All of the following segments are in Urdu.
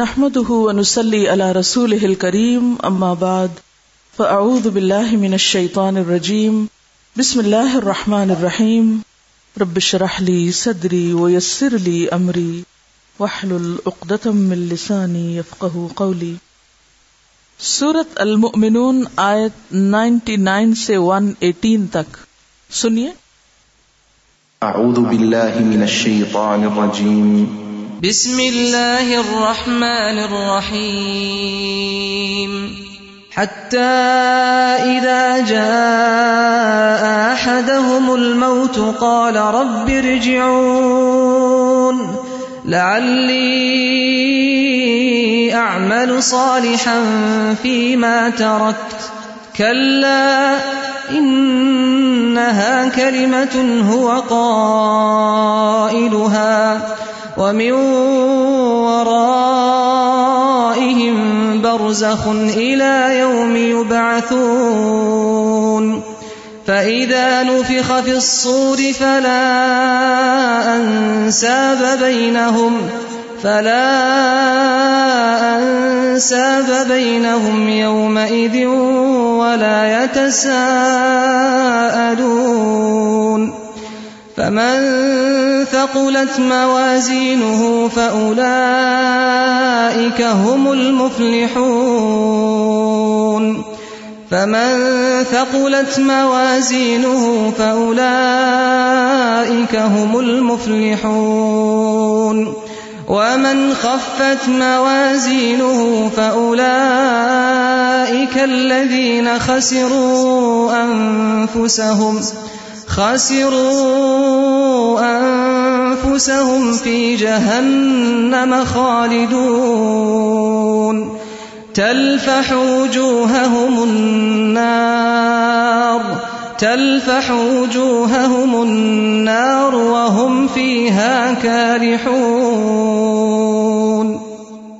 نحمده ونسلي على رسوله الكريم، أما بعد، فأعوذ بالله من الشيطان الرجيم. بسم الله الرحمن الرحيم. رب اشرح لي صدري ويسر لي أمري. واحلل عقدة من لساني يفقه قولي. سورت المؤمنون، آیت 99 سے 118 تک. سنیے. أعوذ بالله من الشيطان الرجيم. بسم الله الرحمن الرحيم حتى إذا جاء أحدهم الموت قال رب ارجعون لعلي أعمل صالحا فيما تركت كلا إنها كلمة هو قائلها ومن ورائهم برزخ إلى يوم يبعثون فإذا نفخ في الصور فلا أنساب بينهم فلا أنساب بينهم يومئذ ولا يتساءلون فمن ثقلت موازينه فأولئك هم المفلحون فمن ثقلت موازينه فأولئك هم المفلحون ومن خفت موازينه فأولئك الذين خسروا أنفسهم فأولئك خسروا أنفسهم في جهنم خالدون. تلفح وجوههم النار. تلفح وجوههم النار وهم فيها كارحون.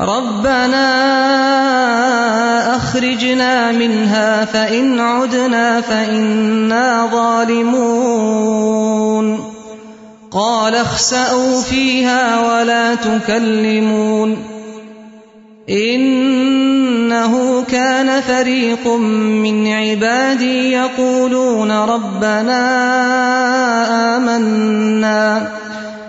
ربنا أخرجنا منها فإن عدنا فإنا ظالمون. قال اخسأوا فيها ولا تكلمون. إنه كان فريق من عبادي يقولون ربنا آمنا.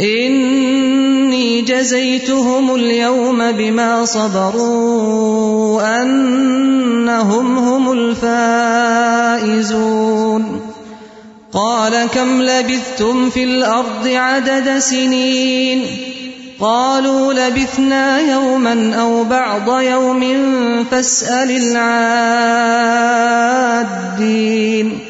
إني جزيتهم اليوم بما صبروا أنهم هم الفائزون. قال كم لبثتم في الأرض عدد سنين؟ قالوا لبثنا يوما أو بعض يوم فاسأل العادين.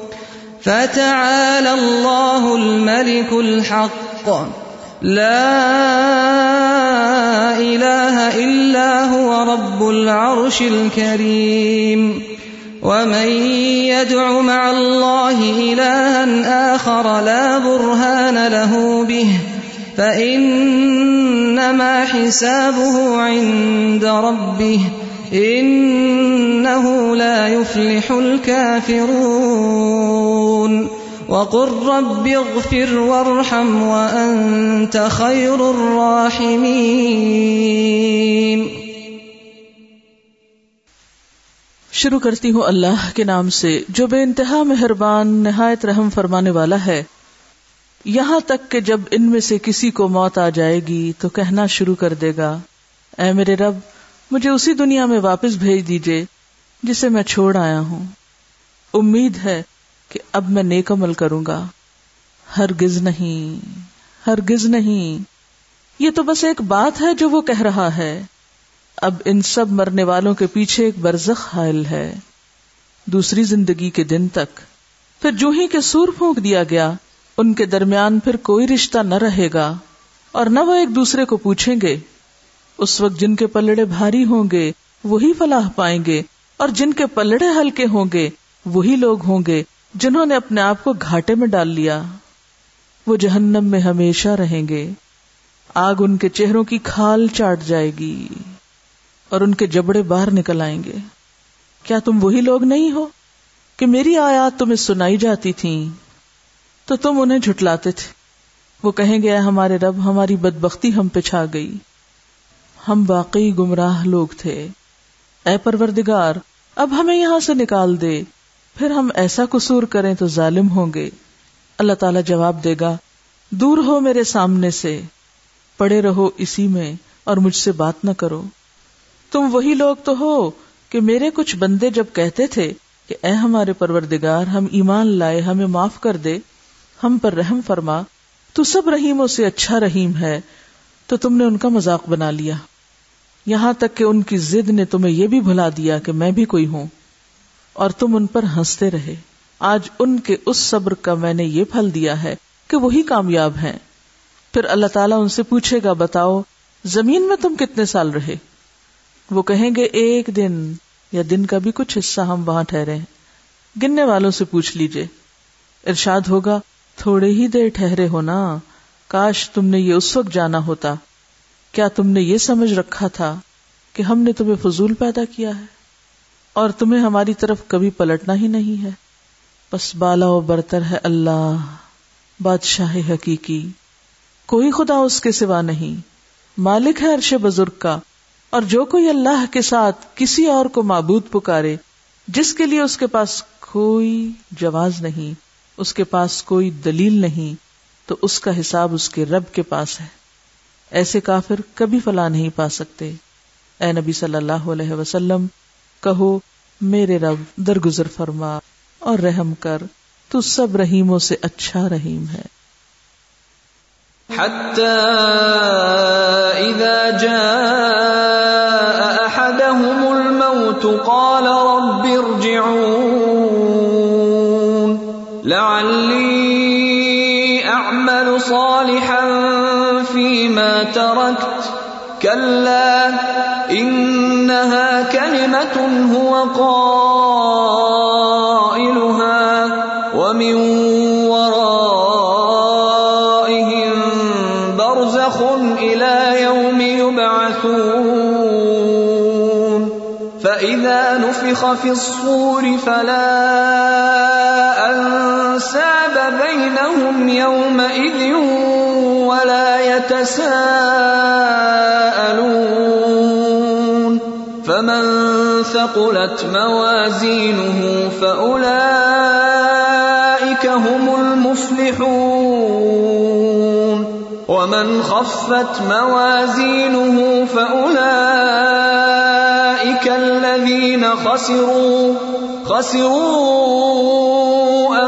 فتعالى الله الملك الحق. لا إله إلا هو رب العرش الكريم. ومن يدع مع الله إلها آخر لا برهان له به. فإنما حسابه عند ربه. إنه لا يفلح الكافرون. وقل رب اغفر وارحم وأنت خير الراحمين. شروع کرتی ہوں اللہ کے نام سے، جو بے انتہا مہربان، نہایت رحم فرمانے والا ہے۔ یہاں تک کہ جب ان میں سے کسی کو موت آ جائے گی، تو کہنا شروع کر دے گا، اے میرے رب، مجھے اسی دنیا میں واپس بھیج دیجیے جسے میں چھوڑ آیا ہوں۔ امید ہے کہ اب میں نیک عمل کروں گا۔ ہرگز نہیں ہرگز نہیں۔ یہ تو بس ایک بات ہے جو وہ کہہ رہا ہے۔ اب ان سب مرنے والوں کے پیچھے ایک برزخ حائل ہے۔ دوسری زندگی کے دن تک۔ پھر جو ہی کے سور پھونک دیا گیا، ان کے درمیان پھر کوئی رشتہ نہ رہے گا۔ اور نہ وہ ایک دوسرے کو پوچھیں گے۔ اس وقت جن کے پلڑے بھاری ہوں گے، وہی فلاح پائیں گے۔ اور جن کے پلڑے ہلکے ہوں گے، وہی لوگ ہوں گے۔ جنہوں نے اپنے آپ کو گھاٹے میں ڈال لیا، وہ جہنم میں ہمیشہ رہیں گے۔ آگ ان کے چہروں کی کھال چاٹ جائے گی اور ان کے جبڑے باہر نکل آئیں گے۔ کیا تم وہی لوگ نہیں ہو کہ میری آیات تمہیں سنائی جاتی تھی تو تم انہیں جھٹلاتے تھے۔ وہ کہیں گے ہمارے رب، ہماری بدبختی ہم پہ چھا گئی۔ ہم واقعی گمراہ لوگ تھے۔ اے پروردگار، اب ہمیں یہاں سے نکال دے۔ پھر ہم ایسا قصور کریں تو ظالم ہوں گے۔ اللہ تعالی جواب دے گا، دور ہو میرے سامنے سے، پڑے رہو اسی میں اور مجھ سے بات نہ کرو۔ تم وہی لوگ تو ہو کہ میرے کچھ بندے جب کہتے تھے کہ اے ہمارے پروردگار، ہم ایمان لائے، ہمیں معاف کر دے، ہم پر رحم فرما، تو سب رحیموں سے اچھا رحیم ہے، تو تم نے ان کا مذاق بنا لیا۔ یہاں تک کہ ان کی ضد نے تمہیں یہ بھی بھلا دیا کہ میں بھی کوئی ہوں۔ اور تم ان پر ہنستے رہے۔ آج ان کے اس صبر کا میں نے یہ پھل دیا ہے کہ وہی کامیاب ہیں۔ پھر اللہ تعالیٰ ان سے پوچھے گا، بتاؤ، زمین میں تم کتنے سال رہے؟ وہ کہیں گے، ایک دن یا دن کا بھی کچھ حصہ ہم وہاں ٹھہرے ہیں۔ گننے والوں سے پوچھ لیجیے۔ ارشاد ہوگا، تھوڑے ہی دیر ٹھہرے ہونا کاش تم نے یہ اس وقت جانا ہوتا۔ کیا تم نے یہ سمجھ رکھا تھا کہ ہم نے تمہیں فضول پیدا کیا ہے؟ اور تمہیں ہماری طرف کبھی پلٹنا ہی نہیں ہے۔ بس بالا و برتر ہے اللہ، بادشاہ حقیقی۔ کوئی خدا اس کے سوا نہیں۔ مالک ہے عرش بزرگ کا۔ اور جو کوئی اللہ کے ساتھ کسی اور کو معبود پکارے، جس کے لیے اس کے پاس کوئی جواز نہیں، اس کے پاس کوئی دلیل نہیں، تو اس کا حساب اس کے رب کے پاس ہے۔ ایسے کافر کبھی فلاح نہیں پا سکتے۔ اے نبی صلی اللہ علیہ وسلم کہو، میرے رب، درگزر فرما اور رحم کر، تو سب رحیموں سے اچھا رحیم ہے۔ حتى إذا جاء أحدهم الموت قال رب ارجعون لعلي أعمل صالحا فيما تركت كلا فإذا نفخ في الصور فلا أنساب بينهم يومئذ ولا يتساءلون فمن ثقلت موازينه فأولئك هم المفلحون ومن خفت موازينه فأولئك الذين خسروا خسروا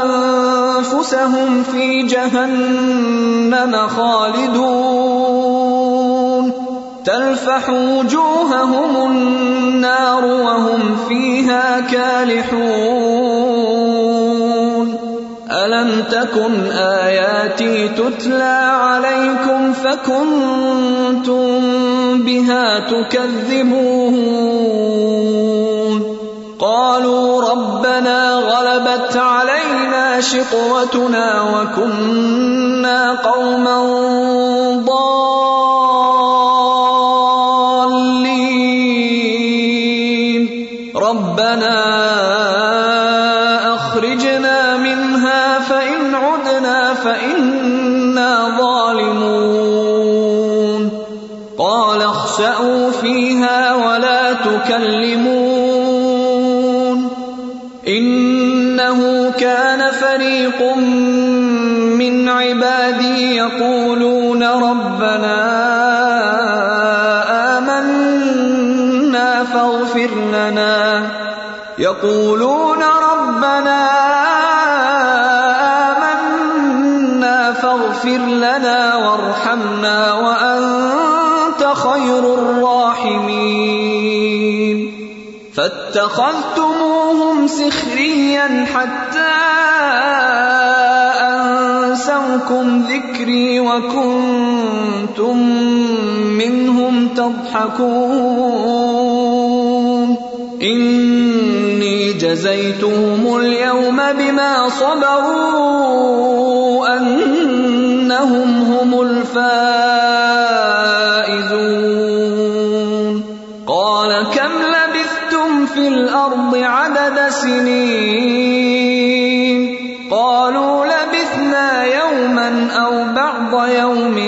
أنفسهم في جهنم خالدون. تلفح وجوههم النار وهم فيها كالحون. ألم تكن آياتي تتلى عليكم فكنتم بها تكذبون قالوا ربنا غلبت علينا شقوتنا وكنا قوما ضالين ربنا أخرجنا منها فإن عدنا فإنا فريق من عبادي يقولون ربنا آمنا فاغفر لنا يقولون ربنا آمنا فاغفر لنا وارحمنا وأنت خير الراحمين فاتخذتموهم سخريا حتى أنسوكم ذكري وكنتم منهم تضحكون إني جزيتهم اليوم بما صبروا أنهم هم الفائزون قال كم لبثتم في الأرض عدد سنين بعض يوم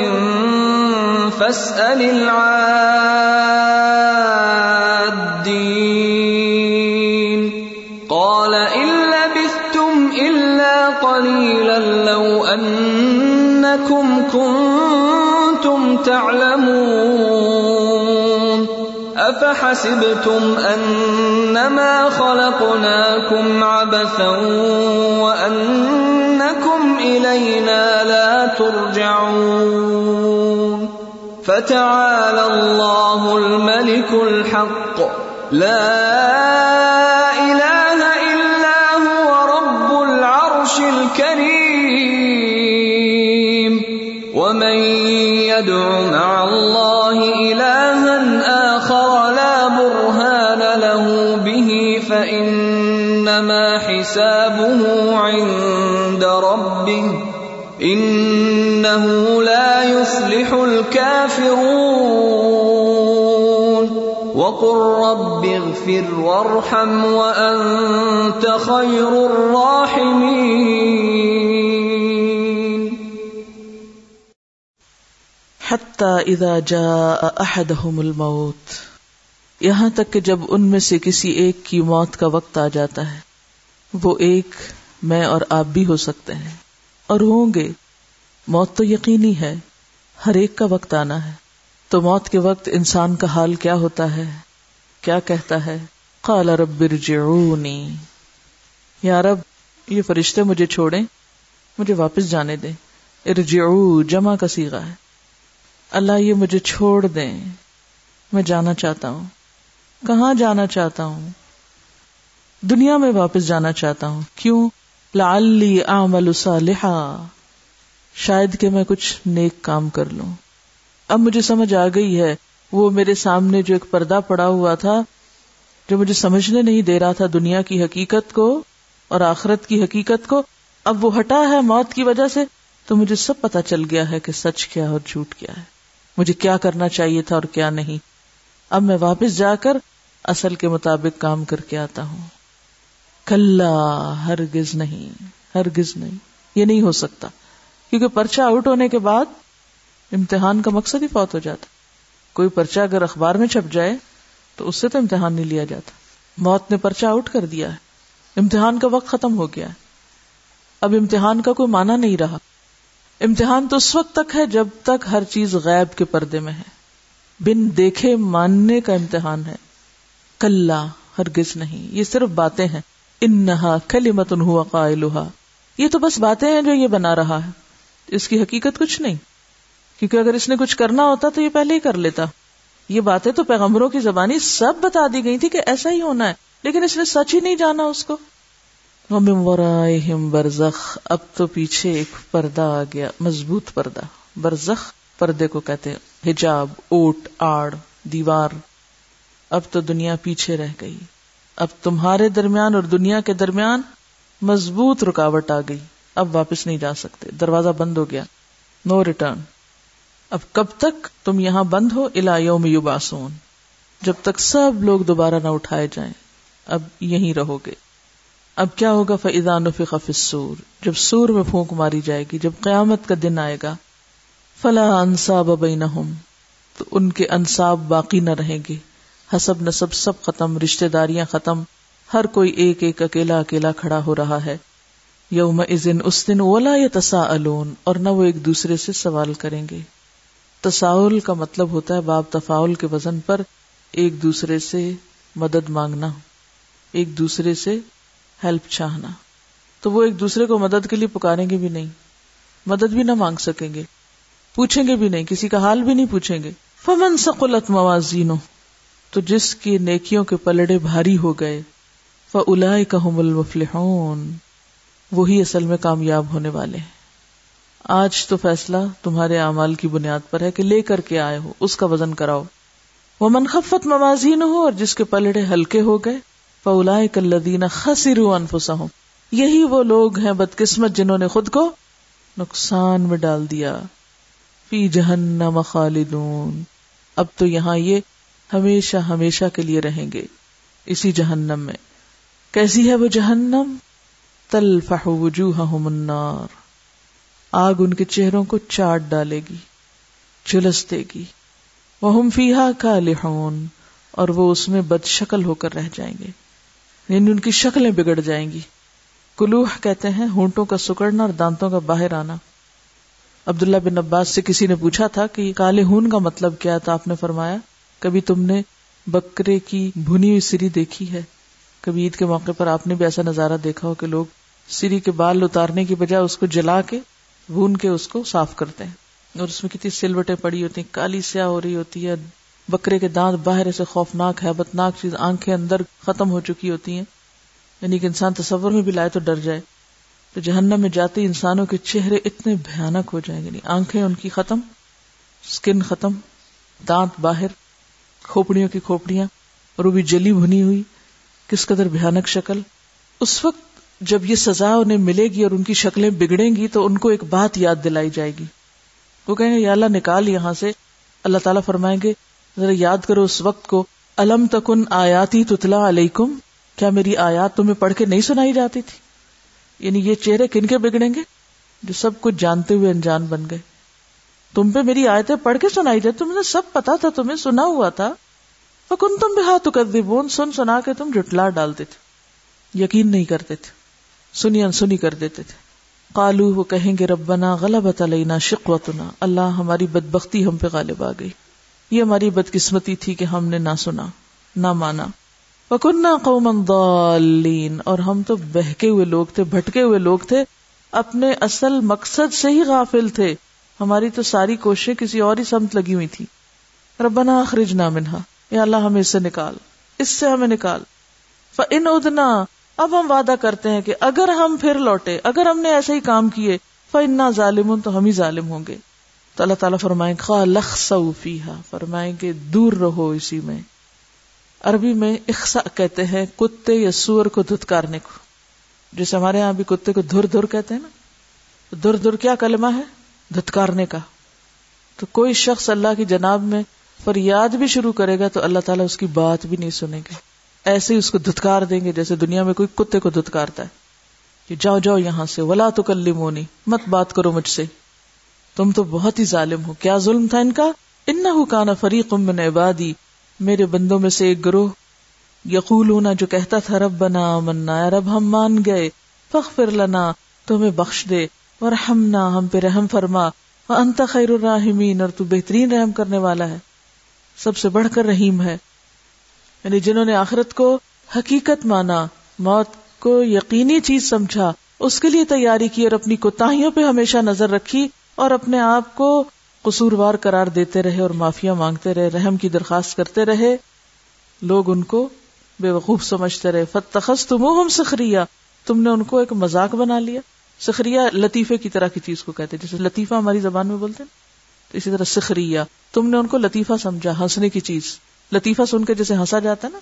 فاسأل العادين. قال إن لبثتم إلا قليلا لو أنكم كنتم تعلمون. أفحسبتم أنما خلقناكم عبثا وأنكم إلينا لا ترجعون. فتعالى الله الملك الحق. لا إله إلا هو رب العرش الكريم. ومن يدع مع الله إلها آخر لا برهان له به، فإنما حسابه عند ربه. إنه لا يفلح الكافرون. وقل رب اغفر وارحم وأنت خير الراحمين. حتی اذا جاء احدهم الموت، یہاں تک کہ جب ان میں سے کسی ایک کی موت کا وقت آ جاتا ہے، وہ ایک میں اور آپ بھی ہو سکتے ہیں۔ اور ہوں گے۔ موت تو یقینی ہے، ہر ایک کا وقت آنا ہے۔ تو موت کے وقت انسان کا حال کیا ہوتا ہے؟ کیا کہتا ہے؟ قال رب ارجعونی۔ یا رب، یہ فرشتے مجھے چھوڑیں، مجھے واپس جانے دیں۔ ارجعو، جمع کا سیغا ہے۔ اللہ، یہ مجھے چھوڑ دیں۔ میں جانا چاہتا ہوں۔ کہاں جانا چاہتا ہوں؟ دنیا میں واپس جانا چاہتا ہوں۔ کیوں؟ لعلی اعمل صالحا۔ شاید کہ میں کچھ نیک کام کر لوں۔ اب مجھے سمجھ آ گئی ہے، وہ میرے سامنے جو ایک پردہ پڑا ہوا تھا، جو مجھے سمجھنے نہیں دے رہا تھا دنیا کی حقیقت کو اور آخرت کی حقیقت کو، اب وہ ہٹا ہے موت کی وجہ سے، تو مجھے سب پتا چل گیا ہے کہ سچ کیا اور جھوٹ کیا ہے۔ مجھے کیا کرنا چاہیے تھا اور کیا نہیں۔ اب میں واپس جا کر اصل کے مطابق کام کر کے آتا ہوں۔ کل ہرگز نہیں ہرگز نہیں۔ یہ نہیں ہو سکتا۔ کیونکہ پرچہ آؤٹ ہونے کے بعد امتحان کا مقصد ہی فوت ہو جاتا۔ کوئی پرچہ اگر اخبار میں چھپ جائے تو اس سے تو امتحان نہیں لیا جاتا۔ موت نے پرچہ آؤٹ کر دیا ہے۔ امتحان کا وقت ختم ہو گیا ہے۔ اب امتحان کا کوئی معنی نہیں رہا۔ امتحان تو اس وقت تک ہے جب تک ہر چیز غیب کے پردے میں ہے۔ بن دیکھے ماننے کا امتحان ہے۔ کل ہرگز نہیں۔ یہ صرف باتیں ہیں۔ انہا کلی متن ہوا قائلها یہ تو بس باتیں ہیں جو یہ بنا رہا ہے۔ اس کی حقیقت کچھ نہیں۔ کیونکہ اگر اس نے کچھ کرنا ہوتا تو یہ پہلے ہی کر لیتا۔ یہ باتیں تو پیغمبروں کی زبانی سب بتا دی گئی تھی کہ ایسا ہی ہونا ہے۔ لیکن اس نے سچ ہی نہیں جانا اس کو۔ برزخ۔ اب تو پیچھے ایک پردہ آ گیا۔ مضبوط پردہ۔ برزخ پردے کو کہتے ہیں۔ حجاب، اوٹ، آڑ، دیوار۔ اب تو دنیا پیچھے رہ گئی۔ اب تمہارے درمیان اور دنیا کے درمیان مضبوط رکاوٹ آ گئی۔ اب واپس نہیں جا سکتے۔ دروازہ بند ہو گیا۔ No return. اب کب تک تم یہاں بند ہو؟ الا یوم یباسون جب تک سب لوگ دوبارہ نہ اٹھائے جائیں۔ اب یہیں رہو گے۔ اب کیا ہوگا؟ فضا نفق فسور جب سور میں پھونک ماری جائے گی، جب قیامت کا دن آئے گا فلاں انصاب بینہم تو ان کے انصاب باقی نہ رہیں گے۔ حسب نصب سب ختم رشتے داریاں ختم، ہر کوئی ایک ایک اکیلا اکیلا کھڑا ہو رہا ہے۔ یوم ازن اس دن اولا یا تسا اور نہ وہ ایک دوسرے سے سوال کریں گے۔ تساؤل کا مطلب ہوتا ہے باب تفاول کے وزن پر ایک دوسرے سے مدد مانگنا، ایک دوسرے سے ہیلپ چاہنا۔ تو وہ ایک دوسرے کو مدد کے لیے پکاریں گے بھی نہیں، مدد بھی نہ مانگ سکیں گے، پوچھیں گے بھی نہیں، کسی کا حال بھی نہیں پوچھیں گے۔ فمن سقلت موازین تو جس کی نیکیوں کے پلڑے بھاری ہو گئے فلا کام المفلحون، وہی اصل میں کامیاب ہونے والے ہیں۔ آج تو فیصلہ تمہارے اعمال کی بنیاد پر ہے کہ لے کر کے آئے ہو، اس کا وزن کراؤ۔ وہ منخفت موازین ہو اور جس کے پلڑے ہلکے ہو گئے فلا کلدین خسر انفسا ہوں یہی وہ لوگ ہیں بدقسمت جنہوں نے خود کو نقصان میں ڈال دیا۔ فی جہنم خالدون۔ اب تو یہاں یہ ہمیشہ ہمیشہ کے لیے رہیں گے اسی جہنم میں۔ کیسی ہے وہ جہنم؟ تلفح وجوہہم النار۔ آگ ان کے چہروں کو چاٹ ڈالے گی چلس دے گی۔ وہم فیہا کالحون، اور وہ اس میں بد شکل ہو کر رہ جائیں گے۔ یعنی ان کی شکلیں بگڑ جائیں گی۔ کلوح کہتے ہیں ہونٹوں کا سکڑنا اور دانتوں کا باہر آنا۔ عبداللہ بن عباس سے کسی نے پوچھا تھا کہ کالے ہون کا مطلب کیا تھا؟ آپ نے فرمایا کبھی تم نے بکرے کی بھنی ہوئی سری دیکھی ہے؟ کبھی عید کے موقع پر آپ نے بھی ایسا نظارہ دیکھا ہو کہ لوگ سری کے بال اتارنے کی بجائے اس کو جلا کے بھون کے اس کو صاف کرتے ہیں۔ اور اس میں کتنی سلوٹیں پڑی ہوتی ہیں، کالی سیاہ ہو رہی ہوتی ہے، بکرے کے دانت باہر سے خوفناک ہے بتناک چیز آنکھیں اندر ختم ہو چکی ہوتی ہیں۔ یعنی کہ انسان تصور میں بھی لائے تو ڈر جائے۔ تو جہنم میں جاتے انسانوں کے چہرے اتنے بھیانک ہو جائیں گے۔ یعنی آنکھیں ان کی ختم اسکن ختم، دانت باہر کھوپڑیوں کی کھوپڑیاں اور وہ بھی جلی بھنی ہوئی، کس قدر بھیانک شکل۔ اس وقت جب یہ سزا انہیں ملے گی اور ان کی شکلیں بگڑیں گی، تو ان کو ایک بات یاد دلائی جائے گی۔ وہ کہیں گے، یا اللہ، نکال یہاں سے۔ اللہ تعالیٰ فرمائیں گے، ذرا یاد کرو اس وقت کو۔ الم تکن آیاتی تتلا علیکم؟ کیا میری آیات تمہیں پڑھ کے نہیں سنائی جاتی تھی؟ یعنی یہ چہرے کن کے بگڑیں گے؟ جو سب کچھ جانتے ہوئے انجان بن گئے۔ تم پہ میری آیتیں پڑھ کے سنائی جاتی تمہیں سب پتا تھا، تمہیں سنا ہوا تھا۔ کن تم بھی ہاتھ کر سن سنا کے تم جٹلا ڈالتے تھے، یقین نہیں کرتے تھے، سنی انسنی کر دیتے تھے۔ کالو وہ کہیں گے، ربنا غلط علینا شکوتنا اللہ ہماری بدبختی ہم پہ غالب آ گئی۔ یہ ہماری بدقسمتی تھی کہ ہم نے نہ سنا، نہ مانا۔ وکنہ قومن ضالین اور ہم تو بہکے ہوئے لوگ تھے، بھٹکے ہوئے لوگ تھے، اپنے اصل مقصد سے ہی غافل تھے۔ ہماری تو ساری کوششیں کسی اور ہی سمت لگی ہوئی تھی ربنا اخرجنا منہا یا اللہ، ہمیں اس سے نکال۔ اس سے ہمیں نکال۔ فن ادنا۔ اب ہم وعدہ کرتے ہیں کہ اگر ہم پھر لوٹے، اگر ہم نے ایسے ہی کام کیے فنا ظالم تو ہم ہی ظالم ہوں گے۔ تو اللہ تعالیٰ فرمائیں خا لخ فرمائیں گے دور رہو اسی میں۔ عربی میں اخسا کہتے ہیں، کتے یا سور کو دھتکارنے کو۔ جیسے ہمارے یہاں بھی کتے کو دھر دھر کہتے ہیں نا۔ دھر دھر کیا کلمہ ہے؟ دھتکارنے کا۔ تو کوئی شخص اللہ کی جناب میں فریاد بھی شروع کرے گا تو اللہ تعالیٰ اس کی بات بھی نہیں سنے گے۔ ایسے ہی اس کو دھتکار دیں گے جیسے دنیا میں کوئی کتے کو دھتکارتا ہے۔ کہ جاؤ جاؤ یہاں سے، ولا تو کل مونی مت بات کرو مجھ سے۔ تم تو بہت ہی ظالم ہو، کیا ظلم تھا ان کا؟ ان کا نا فریق من عبادی میرے بندوں میں سے ایک گروہ یقول ہونا جو کہتا تھا رب بنا منا رب ہم مان گئے فخر لنا، تمہیں بخش دے۔ اور ہم نہ ہم پہ رحم فرما۔ انت خیر الرحمین اور تو بہترین رحم کرنے والا ہے۔ سب سے بڑھ کر رحیم ہے۔ یعنی جنہوں نے آخرت کو حقیقت مانا، موت کو یقینی چیز سمجھا، اس کے لیے تیاری کی اور اپنی کوتاہیوں پہ ہمیشہ نظر رکھی اور اپنے آپ کو قصوروار قرار دیتے رہے اور معافیا مانگتے رہے، رحم کی درخواست کرتے رہے۔ لوگ ان کو بے وقوف سمجھتے رہے۔ فتخص تم ہم سخریا تم نے ان کو ایک مذاق بنا لیا۔ سخریا لطیفے کی طرح کی چیز کو کہتے جیسے لطیفہ ہماری زبان میں بولتے تو اسی طرح سخریا تم نے ان کو لطیفہ سمجھا، ہنسنے کی چیز۔ لطیفہ سن کے جیسے ہنسا جاتا نا،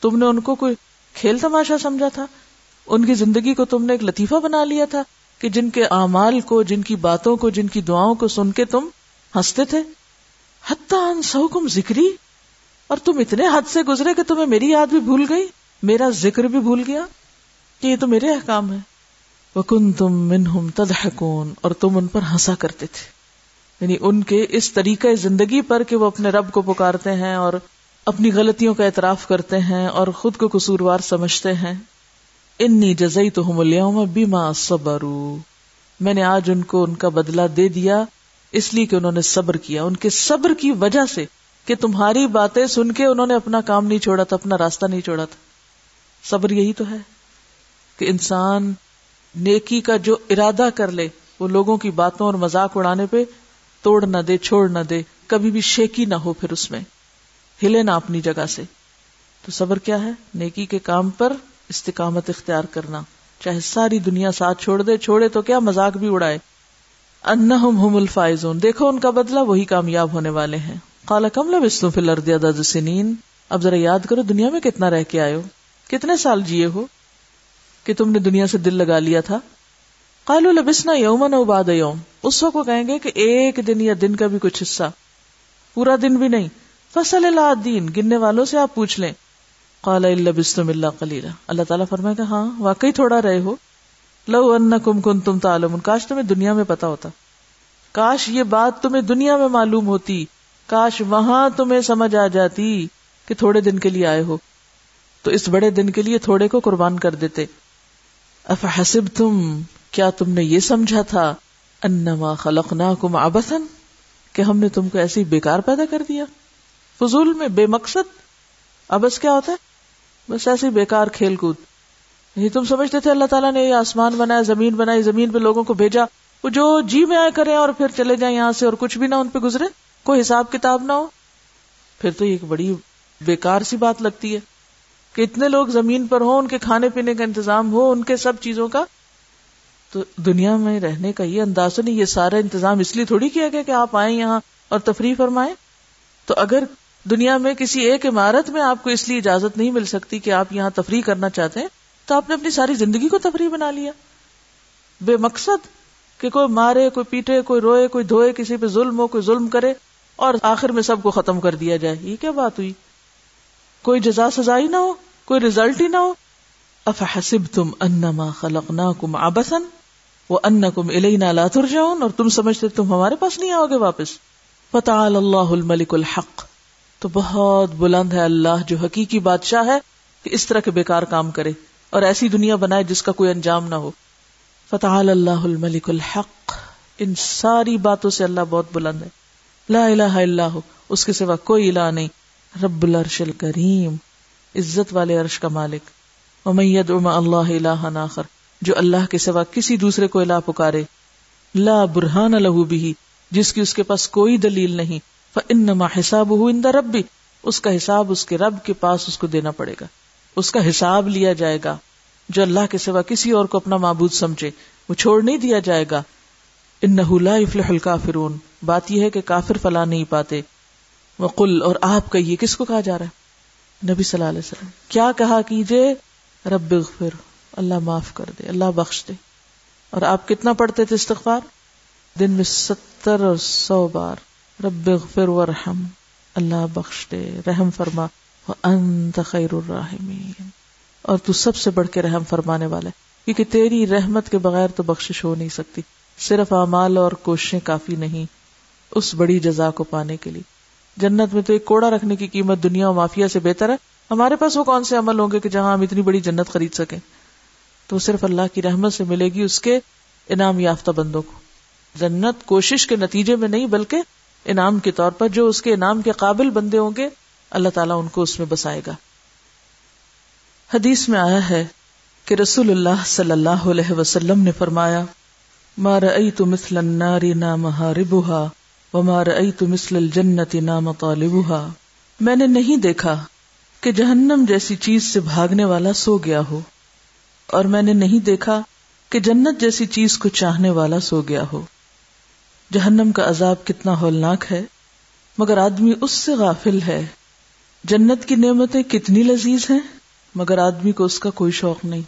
تم نے ان کو کوئی کھیل تماشا سمجھا تھا؟ ان کی زندگی کو تم نے ایک لطیفہ بنا لیا تھا کہ جن کے اعمال کو، جن کی باتوں کو، جن کی دعاؤں کو سن کے تم ہنستے تھے؟ حتم ذکری۔ اور تم اتنے حد سے گزرے کہ تمہیں میری یاد بھی بھول گئی، میرا ذکر بھی بھول گیا کہ یہ تو میرے احکام ہے وکن تم منہم تدحکون اور تم ان پر ہنسا کرتے تھے۔ یعنی ان کے اس طریقے زندگی پر کہ وہ اپنے رب کو پکارتے ہیں اور اپنی غلطیوں کا اعتراف کرتے ہیں اور خود کو قصوروار سمجھتے ہیں۔ انی جزئی تو ہوں بیما صبرو میں نے آج ان کو ان کا بدلہ دے دیا، اس لیے کہ انہوں نے صبر کیا۔ ان کے صبر کی وجہ سے کہ تمہاری باتیں سن کے انہوں نے اپنا کام نہیں چھوڑا تھا، اپنا راستہ نہیں چھوڑا تھا۔ صبر یہی تو ہے کہ انسان نیکی کا جو ارادہ کر لے، وہ لوگوں کی باتوں اور مذاق اڑانے پہ توڑ نہ دے، چھوڑ نہ دے، کبھی بھی شیکی نہ ہو پھر اس میں۔ ہلے نہ اپنی جگہ سے۔ تو صبر کیا ہے؟ نیکی کے کام پر استقامت اختیار کرنا۔ چاہے ساری دنیا ساتھ چھوڑ دے، چھوڑے تو کیا مزاق بھی اڑائے۔ انہم الفائزون۔ دیکھو ان کا بدلہ، وہی کامیاب ہونے والے ہیں۔ کالا کم لب سنین۔ اب ذرا یاد کرو دنیا میں کتنا رہ کے آئے ہو۔ کتنے سال جیے ہو؟ کہ تم نے دنیا سے دل لگا لیا تھا؟ کالو لبسنا یومن اباد یوم۔ اس وقت کہیں گے کہ ایک دن یا دن کا بھی کچھ حصہ۔ پورا دن بھی نہیں۔ فصل اللہ دین گننے والوں سے آپ پوچھ لیں۔ قال بسم اللہ کلیلہ اللہ تعالیٰ فرمائے گا ہاں واقعی تھوڑا رہے ہو۔ لو ان کم کن تم تعلم کاش تمہیں دنیا میں پتا ہوتا۔ کاش یہ بات تمہیں دنیا میں معلوم ہوتی۔ کاش وہاں تمہیں سمجھ آ جاتی کہ تھوڑے دن کے لیے آئے ہو۔ تو اس بڑے دن کے لیے تھوڑے کو قربان کر دیتے۔ اف حسب تم کیا تم نے یہ سمجھا تھا؟ انما خلقناکم عبثا، کہ ہم نے تم کو ایسی بیکار پیدا کر دیا۔ فضول میں بے مقصد ابس کیا ہوتا ہے؟ بس ایسی بیکار کھیل کود۔ نہیں تم سمجھتے تھے، اللہ تعالیٰ نے یہ آسمان بنایا، زمین بنائی، زمین پہ لوگوں کو بھیجا۔ وہ جو جی میں آئے کرے اور پھر چلے جائیں یہاں سے اور کچھ بھی نہ ان پہ گزرے، کوئی حساب کتاب نہ ہو۔ پھر تو یہ ایک بڑی بیکار سی بات لگتی ہے۔ کہ اتنے لوگ زمین پر ہوں، ان کے کھانے پینے کا انتظام ہو، ان کے سب چیزوں کا، تو دنیا میں رہنے کا یہ انداز نہیں، یہ سارا انتظام اس لیے تھوڑی کیا گیا کہ آپ آئیں یہاں اور تفریح فرمائیں۔ تو اگر دنیا میں کسی ایک عمارت میں آپ کو اس لیے اجازت نہیں مل سکتی کہ آپ یہاں تفریح کرنا چاہتے ہیں، تو آپ نے اپنی ساری زندگی کو تفریح بنا لیا۔ بے مقصد کہ کوئی مارے، کوئی پیٹے، کوئی روئے، کوئی دھوئے، کسی پہ ظلم ہو، کوئی ظلم کرے اور آخر میں سب کو ختم کر دیا جائے۔ یہ کیا بات ہوئی؟ کوئی جزا سزا ہی نہ ہو، کوئی ریزلٹ ہی نہ ہو۔ افحسب تم انما خلقنا کم آبسن وہ ان کم الینا لا ترجعون، اور تم سمجھتے تم ہمارے پاس نہیں آؤ گے واپس۔ فتعال اللہ الملک الحق۔ تو بہت بلند ہے اللہ جو حقیقی بادشاہ ہے کہ اس طرح کے بیکار کام کرے اور ایسی دنیا بنائے جس کا کوئی انجام نہ ہو۔ فتح اللہ الملک الحق۔ ان ساری باتوں سے اللہ بہت بلند ہے۔ لا الہ الا ہو، اس کے سوا کوئی الہ نہیں۔ رب العرش الکریم، عزت والے عرش کا مالک۔ امید اما اللہ الہ ناخر جو اللہ کے سوا کسی دوسرے کو الہ پکارے۔ لا برہان لہو بھی جس کی اس کے پاس کوئی دلیل نہیں۔ انما حساب ہو ربی اس کا حساب اس کے رب کے پاس اس کو دینا پڑے گا۔ اس کا حساب لیا جائے گا۔ جو اللہ کے سوا کسی اور کو اپنا معبود سمجھے، وہ چھوڑ نہیں دیا جائے گا۔ ان نہ فرون بات یہ ہے کہ کافر فلا نہیں پاتے۔ وہ کل اور آپ کا یہ کس کو کہا جا رہا ہے؟ نبی صلی اللہ علیہ وسلم۔ کیا کہا کیجیے رب اغفر، اللہ معاف کر دے، اللہ بخش دے۔ اور آپ کتنا پڑھتے تھے استغفار؟ دن میں ستر اور سو بار۔ رب اغفر ورحم، اللہ بخش دے، رحم فرما۔ انت خیر الرحمین اور تو سب سے بڑھ کے رحم فرمانے والا ہے۔ کیونکہ تیری رحمت کے بغیر تو بخشش ہو نہیں سکتی۔ صرف اعمال اور کوششیں کافی نہیں، اس بڑی جزا کو پانے کے لیے۔ جنت میں تو ایک کوڑا رکھنے کی قیمت دنیا و مافیا سے بہتر ہے۔ ہمارے پاس وہ کون سے عمل ہوں گے کہ جہاں ہم اتنی بڑی جنت خرید سکیں؟ تو صرف اللہ کی رحمت سے ملے گی اس کے انعام یافتہ بندوں کو۔ جنت کوشش کے نتیجے میں نہیں، بلکہ انعام کے طور پر جو اس کے انعام کے قابل بندے ہوں گے، اللہ تعالیٰ ان کو اس میں بسائے گا۔ حدیث میں آیا ہے کہ رسول اللہ صلی اللہ علیہ وسلم نے فرمایا مار ائی تو مسل ناری نام ربوہا و مار تو نام طالبوہا میں نے نہیں دیکھا کہ جہنم جیسی چیز سے بھاگنے والا سو گیا ہو۔ اور میں نے نہیں دیکھا کہ جنت جیسی چیز کو چاہنے والا سو گیا ہو۔ جہنم کا عذاب کتنا ہولناک ہے، مگر آدمی اس سے غافل ہے۔ جنت کی نعمتیں کتنی لذیذ ہیں، مگر آدمی کو اس کا کوئی شوق نہیں۔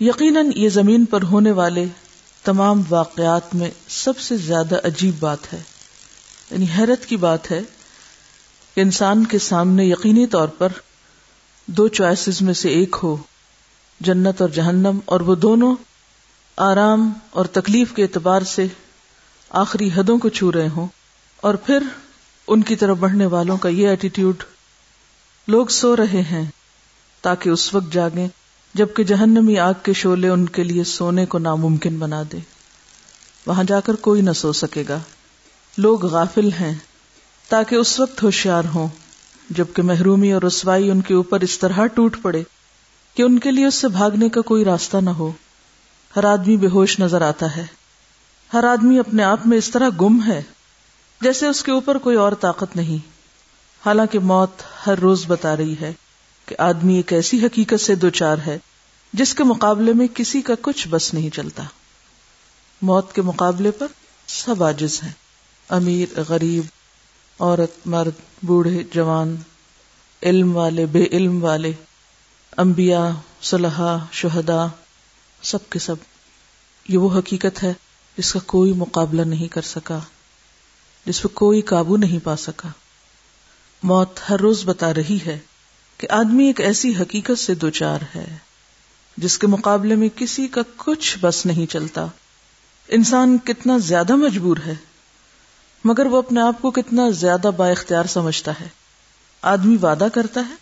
یقیناً یہ زمین پر ہونے والے تمام واقعات میں سب سے زیادہ عجیب بات ہے۔ یعنی حیرت کی بات ہے کہ انسان کے سامنے یقینی طور پر دو چوائسز میں سے ایک ہو، جنت اور جہنم، اور وہ دونوں آرام اور تکلیف کے اعتبار سے آخری حدوں کو چھو رہے ہوں۔ اور پھر ان کی طرف بڑھنے والوں کا یہ ایٹیٹیوڈ لوگ سو رہے ہیں تاکہ اس وقت جاگیں جبکہ جہنمی آگ کے شولے ان کے لیے سونے کو ناممکن بنا دے۔ وہاں جا کر کوئی نہ سو سکے گا۔ لوگ غافل ہیں تاکہ اس وقت ہوشیار ہوں، جبکہ محرومی اور رسوائی ان کے اوپر اس طرح ٹوٹ پڑے کہ ان کے لیے اس سے بھاگنے کا کوئی راستہ نہ ہو۔ ہر آدمی بے ہوش نظر آتا ہے۔ ہر آدمی اپنے آپ میں اس طرح گم ہے، جیسے اس کے اوپر کوئی اور طاقت نہیں۔ حالانکہ موت ہر روز بتا رہی ہے کہ آدمی ایک ایسی حقیقت سے دو چار ہے، جس کے مقابلے میں کسی کا کچھ بس نہیں چلتا۔ موت کے مقابلے پر سب آجز ہیں۔ امیر، غریب، عورت، مرد، بوڑھے، جوان، علم والے، بے علم والے، انبیاء صلحہ شہدا سب کے سب۔ یہ وہ حقیقت ہے جس کا کوئی مقابلہ نہیں کر سکا، جس پہ کوئی قابو نہیں پا سکا۔ موت ہر روز بتا رہی ہے کہ آدمی ایک ایسی حقیقت سے دو چار ہے، جس کے مقابلے میں کسی کا کچھ بس نہیں چلتا۔ انسان کتنا زیادہ مجبور ہے۔ مگر وہ اپنے آپ کو کتنا زیادہ با اختیار سمجھتا ہے۔ آدمی وعدہ کرتا ہے،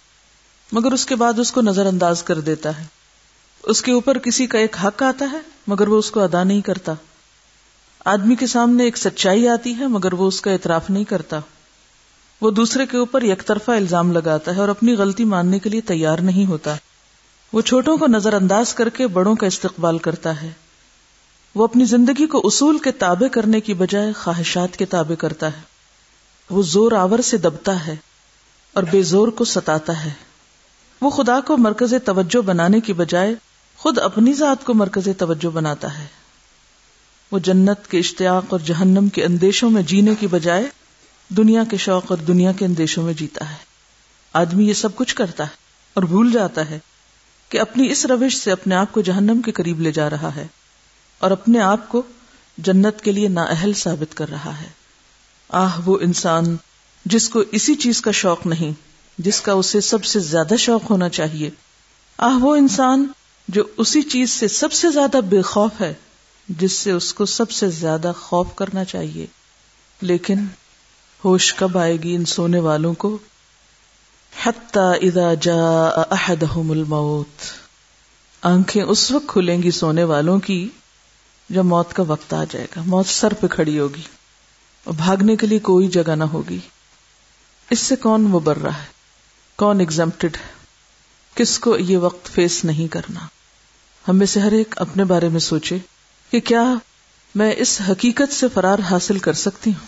مگر اس کے بعد اس کو نظر انداز کر دیتا ہے۔ اس کے اوپر کسی کا ایک حق آتا ہے، مگر وہ اس کو ادا نہیں کرتا۔ آدمی کے سامنے ایک سچائی آتی ہے، مگر وہ اس کا اعتراف نہیں کرتا۔ وہ دوسرے کے اوپر یک طرفہ الزام لگاتا ہے اور اپنی غلطی ماننے کے لیے تیار نہیں ہوتا۔ وہ چھوٹوں کو نظر انداز کر کے بڑوں کا استقبال کرتا ہے۔ وہ اپنی زندگی کو اصول کے تابع کرنے کی بجائے خواہشات کے تابع کرتا ہے۔ وہ زور آور سے دبتا ہے اور بے زور کو ستاتا ہے۔ وہ خدا کو مرکز توجہ بنانے کی بجائے خود اپنی ذات کو مرکز توجہ بناتا ہے۔ وہ جنت کے اشتیاق اور جہنم کے اندیشوں میں جینے کی بجائے دنیا کے شوق اور دنیا کے اندیشوں میں جیتا ہے۔ آدمی یہ سب کچھ کرتا ہے اور بھول جاتا ہے کہ اپنی اس روش سے اپنے آپ کو جہنم کے قریب لے جا رہا ہے۔ اور اپنے آپ کو جنت کے لیے نااہل ثابت کر رہا ہے۔ آہ، وہ انسان جس کو اسی چیز کا شوق نہیں، جس کا اسے سب سے زیادہ شوق ہونا چاہیے۔ آہ، وہ انسان جو اسی چیز سے سب سے زیادہ بے خوف ہے، جس سے اس کو سب سے زیادہ خوف کرنا چاہیے۔ لیکن ہوش کب آئے گی ان سونے والوں کو؟ اذا جاء احدهم الموت۔ آنکھیں اس وقت کھلیں گی سونے والوں کی جب موت کا وقت آ جائے گا۔ موت سر پہ کھڑی ہوگی اور بھاگنے کے لیے کوئی جگہ نہ ہوگی۔ اس سے کون مبر رہا ہے؟ کون ایگزمپٹڈ ہے؟ کس کو یہ وقت فیس نہیں کرنا؟ ہم میں سے ہر ایک اپنے بارے میں سوچے کہ کیا میں اس حقیقت سے فرار حاصل کر سکتی ہوں؟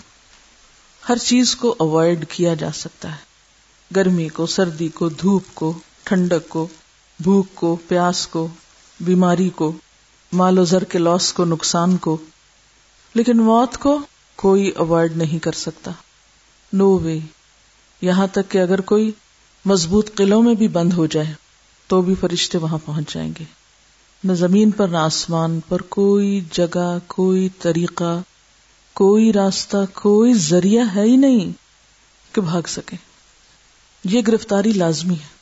ہر چیز کو اوائڈ کیا جا سکتا ہے۔ گرمی کو، سردی کو، دھوپ کو، ٹھنڈک کو، بھوک کو، پیاس کو، بیماری کو۔ مال و زر کے لاس کو، نقصان کو، لیکن موت کو کوئی اوائڈ نہیں کر سکتا۔ نو وے یہاں تک کہ اگر کوئی مضبوط قلعوں میں بھی بند ہو جائے، تو بھی فرشتے وہاں پہنچ جائیں گے۔ نہ زمین پر، نہ آسمان پر، کوئی جگہ، کوئی طریقہ، کوئی راستہ، کوئی ذریعہ ہے ہی نہیں کہ بھاگ سکے۔ یہ گرفتاری لازمی ہے۔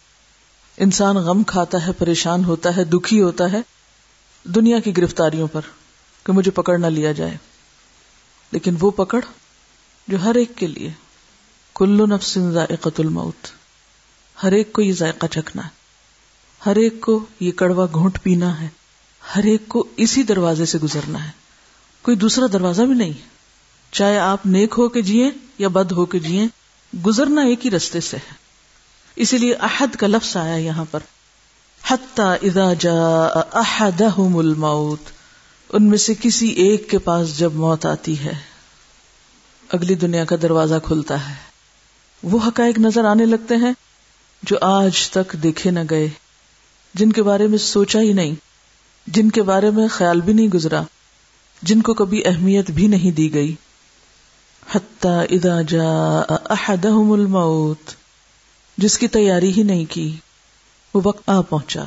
انسان غم کھاتا ہے، پریشان ہوتا ہے، دکھی ہوتا ہے دنیا کی گرفتاریوں پر کہ مجھے پکڑ نہ لیا جائے۔ لیکن وہ پکڑ جو ہر ایک کے لیے کلو نفس ذائقت الموت۔ ہر ایک کو یہ ذائقہ چکھنا ہے۔ ہر ایک کو یہ کڑوا گھونٹ پینا ہے۔ ہر ایک کو اسی دروازے سے گزرنا ہے۔ کوئی دوسرا دروازہ بھی نہیں۔ چاہے آپ نیک ہو کے جیے یا بد ہو کے جیے گزرنا ایک ہی رستے سے ہے۔ اسی لیے احد کا لفظ آیا یہاں پر۔ اذا جاء احدهم الموت، ان میں سے کسی ایک کے پاس جب موت آتی ہے، اگلی دنیا کا دروازہ کھلتا ہے۔ وہ حقائق نظر آنے لگتے ہیں جو آج تک دیکھے نہ گئے، جن کے بارے میں سوچا ہی نہیں، جن کے بارے میں خیال بھی نہیں گزرا، جن کو کبھی اہمیت بھی نہیں دی گئی۔ اذا جاء احدهم الموت، جس کی تیاری ہی نہیں کی۔ وہ وقت آ پہنچا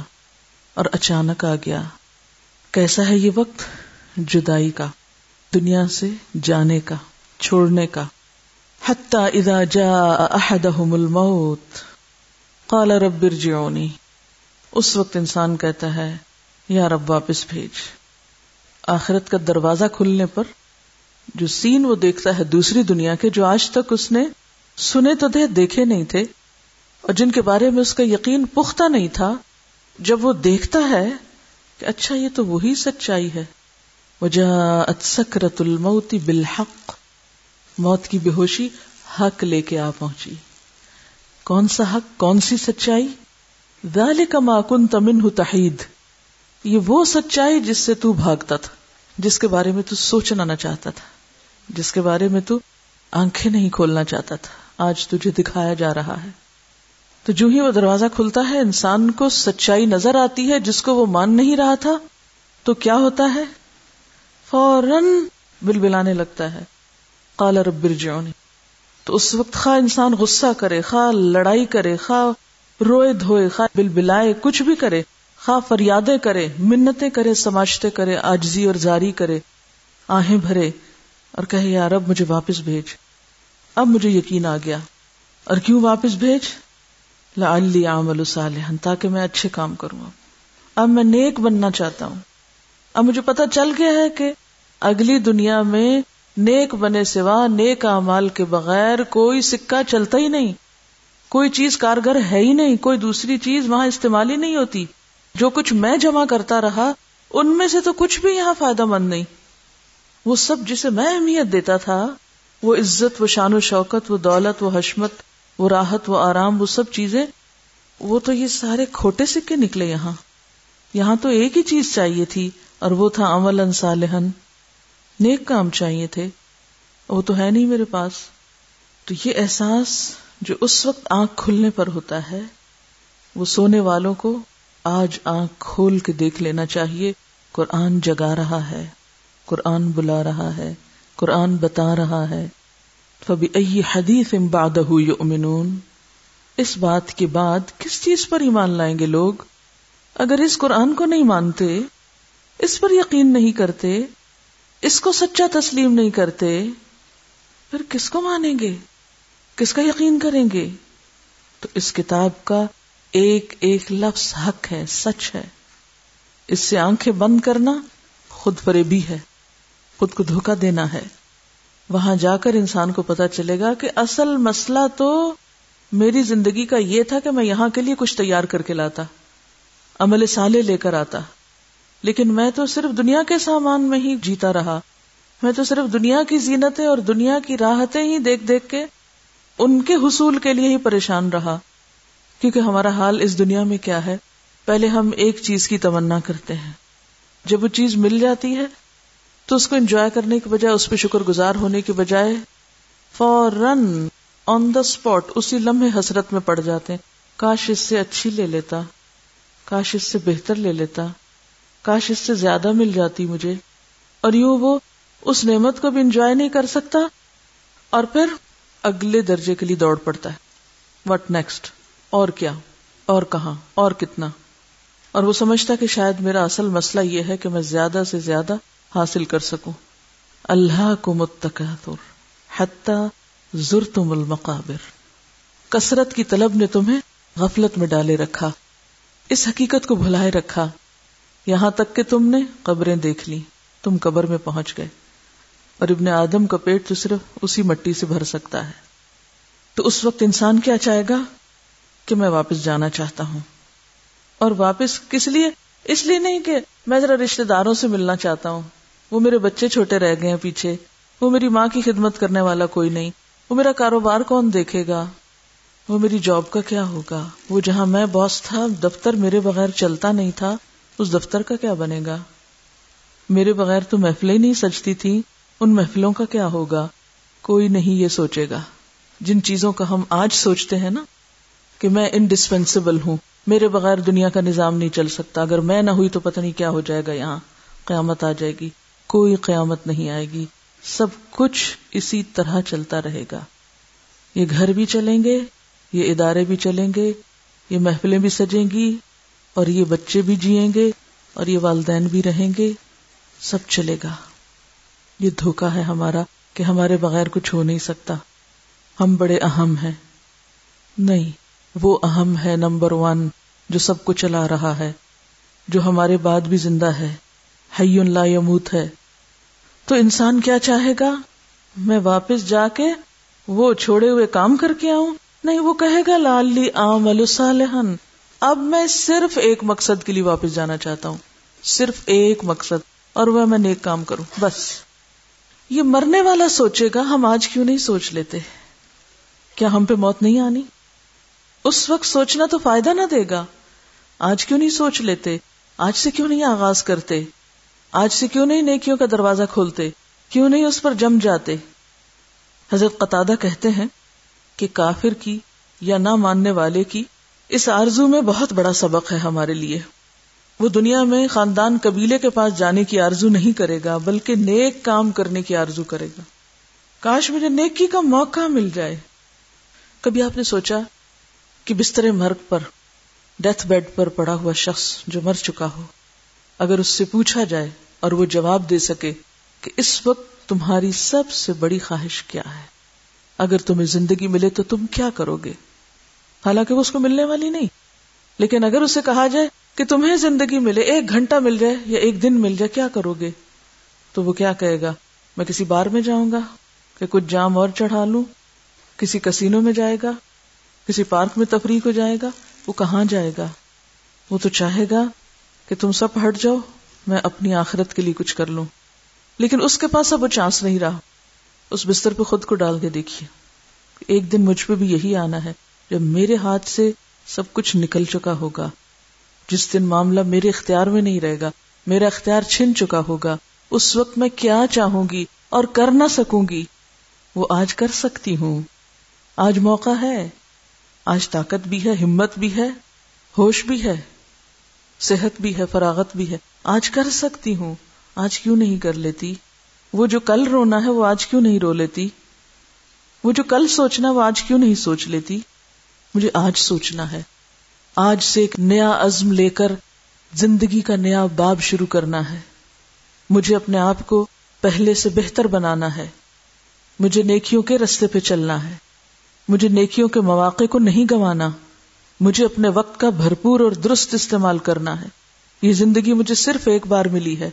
اور اچانک آ گیا۔ کیسا ہے یہ وقت؟ جدائی کا، دنیا سے جانے کا، چھوڑنے کا۔ حتی اذا جاء احدهم الموت، قال رب ارجعونی۔ اس وقت انسان کہتا ہے، یا رب واپس بھیج۔ آخرت کا دروازہ کھلنے پر جو سین وہ دیکھتا ہے دوسری دنیا کے جو آج تک اس نے سنے تو تھے، دیکھے نہیں تھے اور جن کے بارے میں اس کا یقین پختہ نہیں تھا، جب وہ دیکھتا ہے کہ اچھا یہ تو وہی سچائی ہے۔ وجہ سکرت الموتی بالحق، موت کی بے ہوشی حق لے کے آ پہنچی۔ کون سا حق؟ کون سی سچائی؟ کا ماکن تمن تحید۔ یہ وہ سچائی جس سے تو بھاگتا تھا، جس کے بارے میں تو سوچنا نہ چاہتا تھا، جس کے بارے میں تو آنکھیں نہیں کھولنا چاہتا تھا۔ آج تجھے دکھایا جا رہا ہے۔ تو جو ہی وہ دروازہ کھلتا ہے، انسان کو سچائی نظر آتی ہے، جس کو وہ مان نہیں رہا تھا، تو کیا ہوتا ہے؟ فوراً بل بلانے لگتا ہے۔ کالا ربر جونی تو اس وقت خواہ انسان غصہ کرے، خواہ لڑائی کرے، خواہ روئے دھوئے، خواہ بل بلائے، کچھ بھی کرے، خواہ فریادیں کرے، منتیں کرے سماجتے کرے، آجزی اور زاری کرے، آہیں بھرے اور کہے یار اب مجھے واپس بھیج۔ اب مجھے یقین آ گیا۔ اور کیوں واپس بھیج؟ لعلی عمل صالحا، تاکہ میں اچھے کام کروں اب۔ اب میں نیک بننا چاہتا ہوں۔ اب مجھے پتا چل گیا ہے کہ اگلی دنیا میں نیک بنے سوا نیک اعمال کے بغیر کوئی سکہ چلتا ہی نہیں۔ کوئی چیز کارگر ہے ہی نہیں، کوئی دوسری چیز وہاں استعمال ہی نہیں ہوتی۔ جو کچھ میں جمع کرتا رہا، ان میں سے تو کچھ بھی یہاں فائدہ مند نہیں۔ وہ سب جسے میں اہمیت دیتا تھا، وہ عزت وہ شان و شوکت، وہ دولت، وہ حشمت وہ راحت، وہ آرام، وہ سب چیزیں، وہ تو یہ سارے کھوٹے سکے نکلے یہاں۔ یہاں تو ایک ہی چیز چاہیے تھی اور وہ تھا عمل انصالحن نیک کام چاہیے تھے۔ وہ تو ہے نہیں میرے پاس۔ تو یہ احساس جو اس وقت آنکھ کھلنے پر ہوتا ہے، وہ سونے والوں کو آج آنکھ کھول کے دیکھ لینا چاہیے۔ قرآن جگا رہا ہے، قرآن بلا رہا ہے، قرآن بتا رہا ہے۔ حدیث یؤمنون اس بات کے بعد کس چیز پر ایمان لائیں گے لوگ؟ اگر اس قرآن کو نہیں مانتے، اس پر یقین نہیں کرتے، اس کو سچا تسلیم نہیں کرتے، پھر کس کو مانیں گے؟ کس کا یقین کریں گے؟ تو اس کتاب کا ایک ایک لفظ حق ہے، سچ ہے۔ اس سے آنکھیں بند کرنا خود فریبی ہے، خود کو دھوکا دینا ہے۔ وہاں جا کر انسان کو پتا چلے گا کہ اصل مسئلہ تو میری زندگی کا یہ تھا کہ میں یہاں کے لیے کچھ تیار کر کے لاتا، عمل سالے لے کر آتا۔ لیکن میں تو صرف دنیا کے سامان میں ہی جیتا رہا۔ میں تو صرف دنیا کی زینتیں اور دنیا کی راحتیں ہی دیکھ دیکھ کے ان کے حصول کے لیے ہی پریشان رہا۔ کیونکہ ہمارا حال اس دنیا میں کیا ہے؟ پہلے ہم ایک چیز کی تمنا کرتے ہیں۔ جب وہ چیز مل جاتی ہے تو اس کو انجوائے کرنے کے بجائے، اس پہ شکر گزار ہونے کے بجائے فوراً آن دا اسپاٹ اسی لمحے حسرت میں پڑ جاتے ہیں۔ کاش اس سے اچھی لے لیتا، کاش اس سے بہتر لے لیتا، کاش اس سے زیادہ مل جاتی مجھے۔ اور یوں وہ اس نعمت کو بھی انجوائے نہیں کر سکتا اور پھر اگلے درجے کے لیے دوڑ پڑتا ہے۔ وٹ نیکسٹ اور کیا؟ اور کہاں؟ اور کتنا؟ اور وہ سمجھتا کہ شاید میرا اصل مسئلہ یہ ہے کہ میں زیادہ سے زیادہ حاصل کر سکوں۔ اللہ کو متکاتر حتی زرتم المقابر۔ کثرت کی طلب نے تمہیں غفلت میں ڈالے رکھا، اس حقیقت کو بھلائے رکھا۔ یہاں تک کہ تم نے قبریں دیکھ لی تم قبر میں پہنچ گئے۔ اور ابن آدم کا پیٹ تو صرف اسی مٹی سے بھر سکتا ہے۔ تو اس وقت انسان کیا چاہے گا؟ کہ میں واپس جانا چاہتا ہوں۔ اور واپس کس لیے؟ اس لیے نہیں کہ میں ذرا رشتے داروں سے ملنا چاہتا ہوں۔ وہ میرے بچے چھوٹے رہ گئے ہیں پیچھے۔ وہ میری ماں کی خدمت کرنے والا کوئی نہیں۔ وہ میرا کاروبار کون دیکھے گا؟ وہ میری جاب کا کیا ہوگا؟ وہ جہاں میں باس تھا، دفتر میرے بغیر چلتا نہیں تھا، اس دفتر کا کیا بنے گا؟ میرے بغیر تو محفلیں نہیں سجتی تھی، ان محفلوں کا کیا ہوگا؟ کوئی نہیں یہ سوچے گا۔ جن چیزوں کا ہم آج سوچتے ہیں نا، کہ میں انڈسپینسیبل ہوں۔ میرے بغیر دنیا کا نظام نہیں چل سکتا۔ اگر میں نہ ہوئی تو پتہ نہیں کیا ہو جائے گا یہاں۔ قیامت آ جائے گی۔ کوئی قیامت نہیں آئے گی۔ سب کچھ اسی طرح چلتا رہے گا۔ یہ گھر بھی چلیں گے، یہ ادارے بھی چلیں گے، یہ محفلیں بھی سجیں گی، اور یہ بچے بھی جیئیں گے، اور یہ والدین بھی رہیں گے۔ سب چلے گا۔ یہ دھوکا ہے ہمارا کہ ہمارے بغیر کچھ ہو نہیں سکتا۔ ہم بڑے اہم ہیں۔ نہیں، وہ اہم ہے نمبر ون جو سب کو چلا رہا ہے، جو ہمارے بعد بھی زندہ ہے۔ حی لا یموت ہے۔ تو انسان کیا چاہے گا؟ میں واپس جا کے وہ چھوڑے ہوئے کام کر کے آؤں؟ نہیں، وہ کہے گا لالی عام صالحن اب میں صرف ایک مقصد کے لیے واپس جانا چاہتا ہوں۔ صرف ایک مقصد، اور وہ میں نیک کام کروں۔ بس۔ یہ مرنے والا سوچے گا، ہم آج کیوں نہیں سوچ لیتے؟ کیا ہم پہ موت نہیں آنی؟ اس وقت سوچنا تو فائدہ نہ دے گا۔ آج کیوں نہیں سوچ لیتے؟ آج سے کیوں نہیں آغاز کرتے؟ آج سے کیوں نہیں نیکیوں کا دروازہ کھولتے؟ کیوں نہیں اس پر جم جاتے؟ حضرت قطع کہتے ہیں کہ کافر کی یا نہ ماننے والے کی اس آرزو میں بہت بڑا سبق ہے ہمارے لیے۔ وہ دنیا میں خاندان قبیلے کے پاس جانے کی آرزو نہیں کرے گا، بلکہ نیک کام کرنے کی آرزو کرے گا۔ کاش مجھے نیکی کا موقع مل جائے۔ کبھی آپ نے سوچا کہ بستر مرگ پر، ڈیتھ بیڈ پر پڑا ہوا شخص جو مر چکا ہو؟ اگر اس سے پوچھا جائے اور وہ جواب دے سکے کہ اس وقت تمہاری سب سے بڑی خواہش کیا ہے۔ اگر تمہیں زندگی ملے تو تم کیا کرو گے؟ حالانکہ وہ اس کو ملنے والی نہیں۔ لیکن اگر اسے کہا جائے کہ تمہیں زندگی ملے، ایک گھنٹہ مل جائے یا ایک دن مل جائے، کیا کرو گے؟ تو وہ کیا کہے گا؟ میں کسی بار میں جاؤں گا کہ کچھ جام اور چڑھا لوں؟ کسی کسینوں میں جائے گا؟ کسی پارک میں تفریح کو جائے گا؟ وہ کہاں جائے گا؟ وہ تو چاہے گا کہ تم سب ہٹ جاؤ، میں اپنی آخرت کے لیے کچھ کر لوں۔ لیکن اس کے پاس اب وہ چانس نہیں رہا۔ اس بستر پہ خود کو ڈال کے دیکھیے۔ ایک دن مجھ پہ بھی یہی آنا ہے، جب میرے ہاتھ سے سب کچھ نکل چکا ہوگا۔ جس دن معاملہ میرے اختیار میں نہیں رہے گا، میرا اختیار چھن چکا ہوگا۔ اس وقت میں کیا چاہوں گی اور کر نہ سکوں گی۔ وہ آج کر سکتی ہوں۔ آج موقع ہے۔ آج طاقت بھی ہے، ہمت بھی ہے، ہوش بھی ہے۔ صحت بھی ہے، فراغت بھی ہے۔ آج کر سکتی ہوں، آج کیوں نہیں کر لیتی؟ وہ جو کل رونا ہے، وہ آج کیوں نہیں رو لیتی؟ وہ جو کل سوچنا وہ آج کیوں نہیں سوچ لیتی؟ مجھے آج سوچنا ہے۔ آج سے ایک نیا عزم لے کر زندگی کا نیا باب شروع کرنا ہے۔ مجھے اپنے آپ کو پہلے سے بہتر بنانا ہے۔ مجھے نیکیوں کے رستے پہ چلنا ہے۔ مجھے نیکیوں کے مواقع کو نہیں گنوانا مجھے اپنے وقت کا بھرپور اور درست استعمال کرنا ہے۔ یہ زندگی مجھے صرف ایک بار ملی ہے۔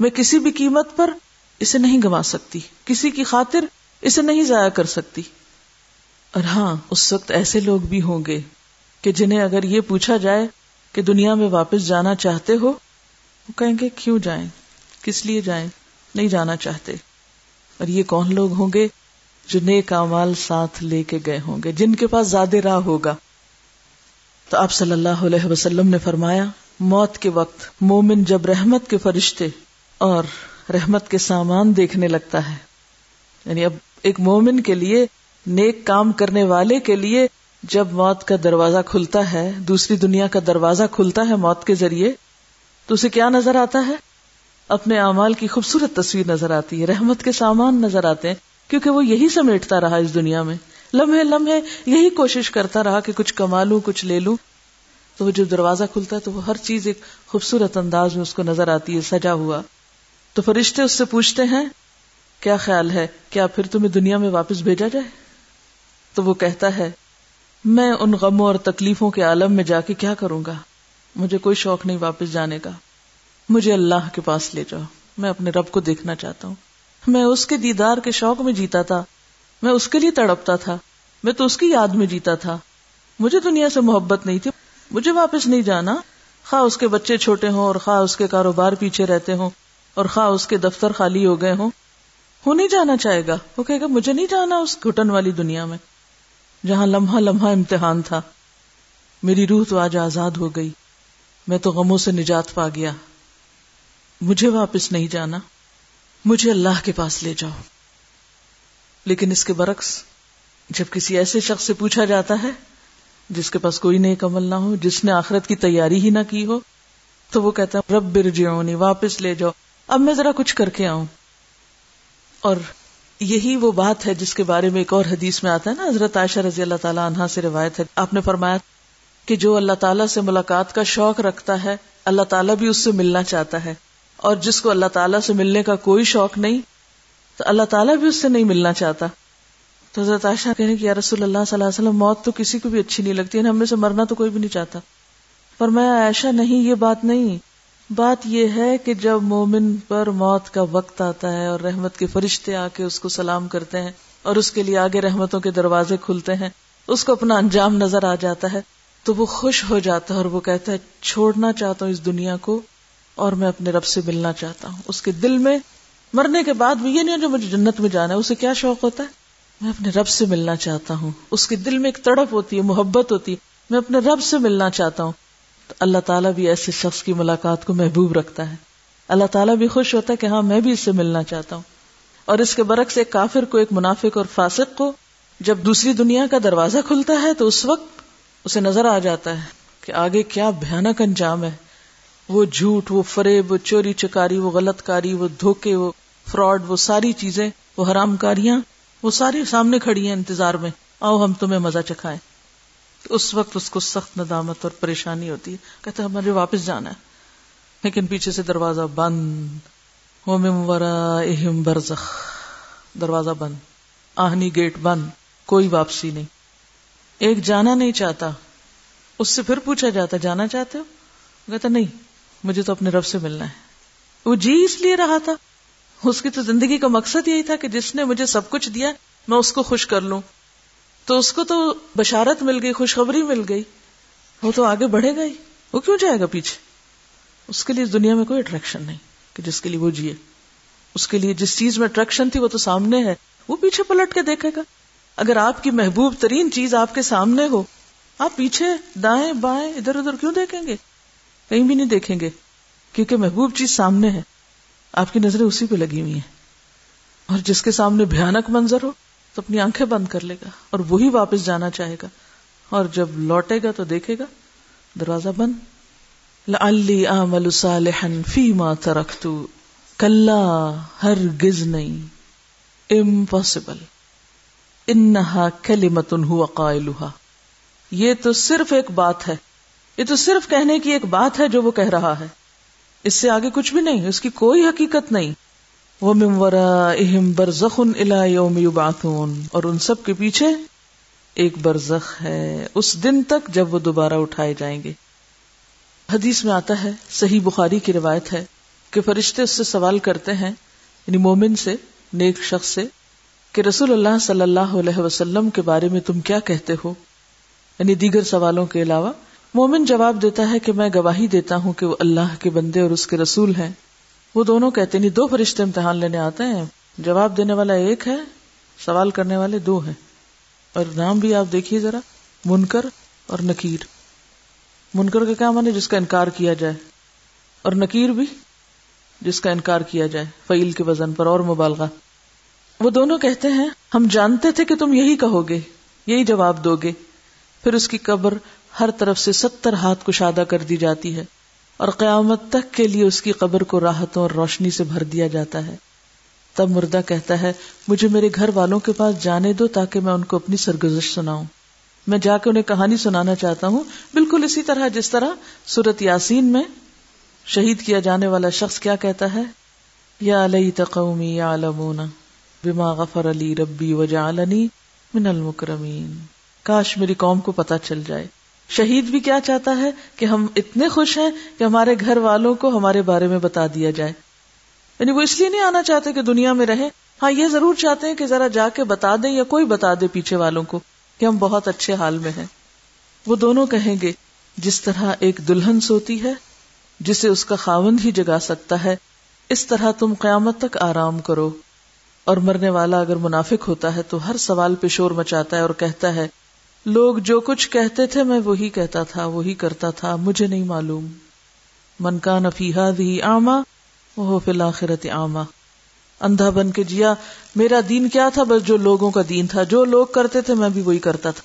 میں کسی بھی قیمت پر اسے نہیں گنوا سکتی۔ کسی کی خاطر اسے نہیں ضائع کر سکتی۔ اور ہاں اس وقت ایسے لوگ بھی ہوں گے کہ جنہیں اگر یہ پوچھا جائے کہ دنیا میں واپس جانا چاہتے ہو، وہ کہیں گے، کیوں جائیں؟ کس لیے جائیں؟ نہیں جانا چاہتے۔ اور یہ کون لوگ ہوں گے جو نیک امال ساتھ لے کے گئے ہوں گے، جن کے پاس زیادہ راہ ہوگا۔ تو آپ صلی اللہ علیہ وسلم نے فرمایا، موت کے وقت مومن جب رحمت کے فرشتے اور رحمت کے سامان دیکھنے لگتا ہے۔ یعنی اب ایک مومن کے لیے، نیک کام کرنے والے کے لیے جب موت کا دروازہ کھلتا ہے، دوسری دنیا کا دروازہ کھلتا ہے موت کے ذریعے، تو اسے کیا نظر آتا ہے؟ اپنے اعمال کی خوبصورت تصویر نظر آتی ہے، رحمت کے سامان نظر آتے ہیں، کیونکہ وہ یہی سمیٹتا رہا اس دنیا میں۔ لمحے لمحے یہی کوشش کرتا رہا کہ کچھ کما لوں، کچھ لے لوں۔ تو وہ جو دروازہ کھلتا ہے تو وہ ہر چیز ایک خوبصورت انداز میں اس کو نظر آتی ہے، سجا ہوا۔ تو فرشتے اس سے پوچھتے ہیں، کیا خیال ہے، کیا پھر تمہیں دنیا میں واپس بھیجا جائے؟ تو وہ کہتا ہے، میں ان غموں اور تکلیفوں کے عالم میں جا کے کیا کروں گا؟ مجھے کوئی شوق نہیں واپس جانے کا۔ مجھے اللہ کے پاس لے جاؤ۔ میں اپنے رب کو دیکھنا چاہتا ہوں۔ میں اس کے دیدار کے شوق میں جیتا تھا۔ میں اس کے لیے تڑپتا تھا۔ میں تو اس کی یاد میں جیتا تھا۔ مجھے دنیا سے محبت نہیں تھی۔ مجھے واپس نہیں جانا۔ خواہ اس کے بچے چھوٹے ہوں اور خواہ اس کے کاروبار پیچھے رہتے ہوں اور خواہ اس کے دفتر خالی ہو گئے ہوں۔ وہ نہیں جانا چاہے گا۔ وہ کہے گا، مجھے نہیں جانا اس گھٹن والی دنیا میں جہاں لمحہ لمحہ امتحان تھا۔ میری روح تو آج آزاد ہو گئی۔ میں تو غموں سے نجات پا گیا۔ مجھے واپس نہیں جانا۔ مجھے اللہ کے پاس لے جاؤ۔ لیکن اس کے برعکس، جب کسی ایسے شخص سے پوچھا جاتا ہے، جس کے پاس کوئی نیک عمل نہ ہو، جس نے آخرت کی تیاری ہی نہ کی ہو، تو وہ کہتا ہے، رب برجعونی واپس لے جاؤ، اب میں ذرا کچھ کر کے آؤں۔ اور یہی وہ بات ہے جس کے بارے میں ایک اور حدیث میں آتا ہے نا، حضرت عائشہ رضی اللہ تعالیٰ عنہ سے روایت ہے۔ آپ نے فرمایا کہ جو اللہ تعالیٰ سے ملاقات کا شوق رکھتا ہے، اللہ تعالیٰ بھی اس سے ملنا چاہتا ہے۔ اور جس کو اللہ تعالیٰ سے ملنے کا کوئی شوق نہیں تو اللہ تعالیٰ بھی اس سے نہیں ملنا چاہتا۔ تو حضرت عائشہ کہنے کی یا رسول اللہ صلی اللہ علیہ وسلم، موت تو کسی کو بھی اچھی نہیں لگتی یعنی ہے ہمیں سے مرنا تو کوئی بھی نہیں چاہتا۔ پر میں، عائشہ، نہیں، یہ بات نہیں۔ بات یہ ہے کہ جب مومن پر موت کا وقت آتا ہے اور رحمت کے فرشتے آ کے اس کو سلام کرتے ہیں اور اس کے لیے آگے رحمتوں کے دروازے کھلتے ہیں، اس کو اپنا انجام نظر آ جاتا ہے، تو وہ خوش ہو جاتا ہے اور وہ کہتا ہے، چھوڑنا چاہتا ہوں اس دنیا کو اور میں اپنے رب سے ملنا چاہتا ہوں۔ اس کے دل میں مرنے کے بعد بھی یہ نہیں جو مجھے جنت میں جانا ہے، اسے کیا شوق ہوتا ہے؟ میں اپنے رب سے ملنا چاہتا ہوں۔ اس کے دل میں ایک تڑپ ہوتی ہے، محبت ہوتی ہے۔ میں اپنے رب سے ملنا چاہتا ہوں۔ تو اللہ تعالیٰ بھی ایسے شخص کی ملاقات کو محبوب رکھتا ہے۔ اللہ تعالیٰ بھی خوش ہوتا ہے کہ ہاں میں بھی اس سے ملنا چاہتا ہوں۔ اور اس کے برعکس ایک کافر کو، ایک منافق اور فاسق کو جب دوسری دنیا کا دروازہ کھلتا ہے، تو اس وقت اسے نظر آ جاتا ہے کہ آگے کیا بھیانک انجام ہے۔ وہ جھوٹ، وہ فریب، وہ چوری چکاری، وہ غلط کاری، وہ دھوکے، وہ فراڈ، وہ ساری چیزیں، وہ حرام کاریاں، وہ ساری سامنے کھڑی ہیں انتظار میں۔ آؤ ہم تمہیں مزہ چکھائیں۔ اس وقت اس کو سخت ندامت اور پریشانی ہوتی۔ ہے کہتے ہمارے واپس جانا ہے۔ لیکن پیچھے سے دروازہ بند۔ برزخ۔ دروازہ بند۔ آہنی گیٹ بند۔ کوئی واپسی نہیں۔ ایک جانا نہیں چاہتا۔ اس سے پھر پوچھا جاتا، جانا چاہتے ہو؟ کہتا، نہیں، مجھے تو اپنے رب سے ملنا ہے۔ وہ جی اس لیے رہا تھا۔ اس کی تو زندگی کا مقصد یہی تھا کہ جس نے مجھے سب کچھ دیا، میں اس کو خوش کر لوں۔ تو اس کو تو بشارت مل گئی، خوشخبری مل گئی۔ وہ تو آگے بڑھے گا ہی۔ وہ کیوں جائے گا پیچھے؟ اس کے لیے دنیا میں کوئی اٹریکشن نہیں کہ جس کے لیے وہ جیے۔ اس کے لیے جس چیز میں اٹریکشن تھی وہ تو سامنے ہے۔ وہ پیچھے پلٹ کے دیکھے گا۔ اگر آپ کی محبوب ترین چیز آپ کے سامنے ہو، آپ پیچھے دائیں بائیں ادھر ادھر کیوں دیکھیں گے؟ کہیں بھی نہیں دیکھیں گے، کیونکہ محبوب چیز سامنے ہے۔ آپ کی نظریں اسی پہ لگی ہوئی ہیں۔ اور جس کے سامنے بھیانک منظر ہو، تو اپنی آنکھیں بند کر لے گا اور وہی واپس جانا چاہے گا۔ اور جب لوٹے گا تو دیکھے گا، دروازہ بند۔ لی آمل فی ما ترکت کلا ہر گز نہیں۔ امپاسبل انہا کلمتن ہوا قائلها یہ تو صرف ایک بات ہے۔ یہ تو صرف کہنے کی ایک بات ہے جو وہ کہہ رہا ہے۔ اس سے آگے کچھ بھی نہیں، اس کی کوئی حقیقت نہیں۔ وہ ممورا اہم برزخ الا یوم یبعثون اور ان سب کے پیچھے ایک برزخ ہے، اس دن تک جب وہ دوبارہ اٹھائے جائیں گے۔ حدیث میں آتا ہے، صحیح بخاری کی روایت ہے کہ فرشتے اس سے سوال کرتے ہیں یعنی مومن سے، نیک شخص سے، کہ رسول اللہ صلی اللہ علیہ وسلم کے بارے میں تم کیا کہتے ہو؟ یعنی دیگر سوالوں کے علاوہ مومن جواب دیتا ہے کہ میں گواہی دیتا ہوں کہ وہ اللہ کے بندے اور اس کے رسول ہیں۔ وہ دونوں کہتے نہیں دو فرشتے امتحان لینے آتے ہیں۔ جواب دینے والا ایک ہے، سوال کرنے والے دو ہیں۔ اور نام بھی آپ دیکھیے ذرا، منکر اور نکیر۔ منکر کا کیا مانے جس کا انکار کیا جائے۔ اور نکیر بھی، جس کا انکار کیا جائے۔ فعیل کے وزن پر اور مبالغہ۔ وہ دونوں کہتے ہیں، ہم جانتے تھے کہ تم یہی کہو گے، یہی جواب دو گے۔ پھر اس کی قبر ہر طرف سے ستر ہاتھ کشادہ کر دی جاتی ہے اور قیامت تک کے لیے اس کی قبر کو راحتوں اور روشنی سے بھر دیا جاتا ہے۔ تب مردہ کہتا ہے، مجھے میرے گھر والوں کے پاس جانے دو تاکہ میں ان کو اپنی سرگزش سناؤں۔ میں جا کے انہیں کہانی سنانا چاہتا ہوں۔ بالکل اسی طرح جس طرح سورت یاسین میں شہید کیا جانے والا شخص کیا کہتا ہے؟ یا علیہ تقومی یا بما غفر علی ربی وجا من المکرمین۔ کاش میری قوم کو پتا چل جائے۔ شہید بھی کیا چاہتا ہے کہ ہم اتنے خوش ہیں کہ ہمارے گھر والوں کو ہمارے بارے میں بتا دیا جائے۔ یعنی وہ اس لیے نہیں آنا چاہتے کہ دنیا میں رہے۔ ہاں یہ ضرور چاہتے ہیں کہ ذرا جا کے بتا دیں یا کوئی بتا دے پیچھے والوں کو کہ ہم بہت اچھے حال میں ہیں۔ وہ دونوں کہیں گے، جس طرح ایک دلہن سوتی ہے، جسے اس کا خاوند ہی جگا سکتا ہے، اس طرح تم قیامت تک آرام کرو۔ اور مرنے والا اگر منافق ہوتا ہے تو ہر سوال پہ شور مچاتا ہے اور کہتا ہے لوگ جو کچھ کہتے تھے میں وہی کہتا تھا، وہی کرتا تھا، مجھے نہیں معلوم۔ من کا نفیحا بھی آما وہ فلاخرت آما اندھا بن کے جیا، میرا دین کیا تھا؟ بس جو لوگوں کا دین تھا، جو لوگ کرتے تھے میں بھی وہی کرتا تھا۔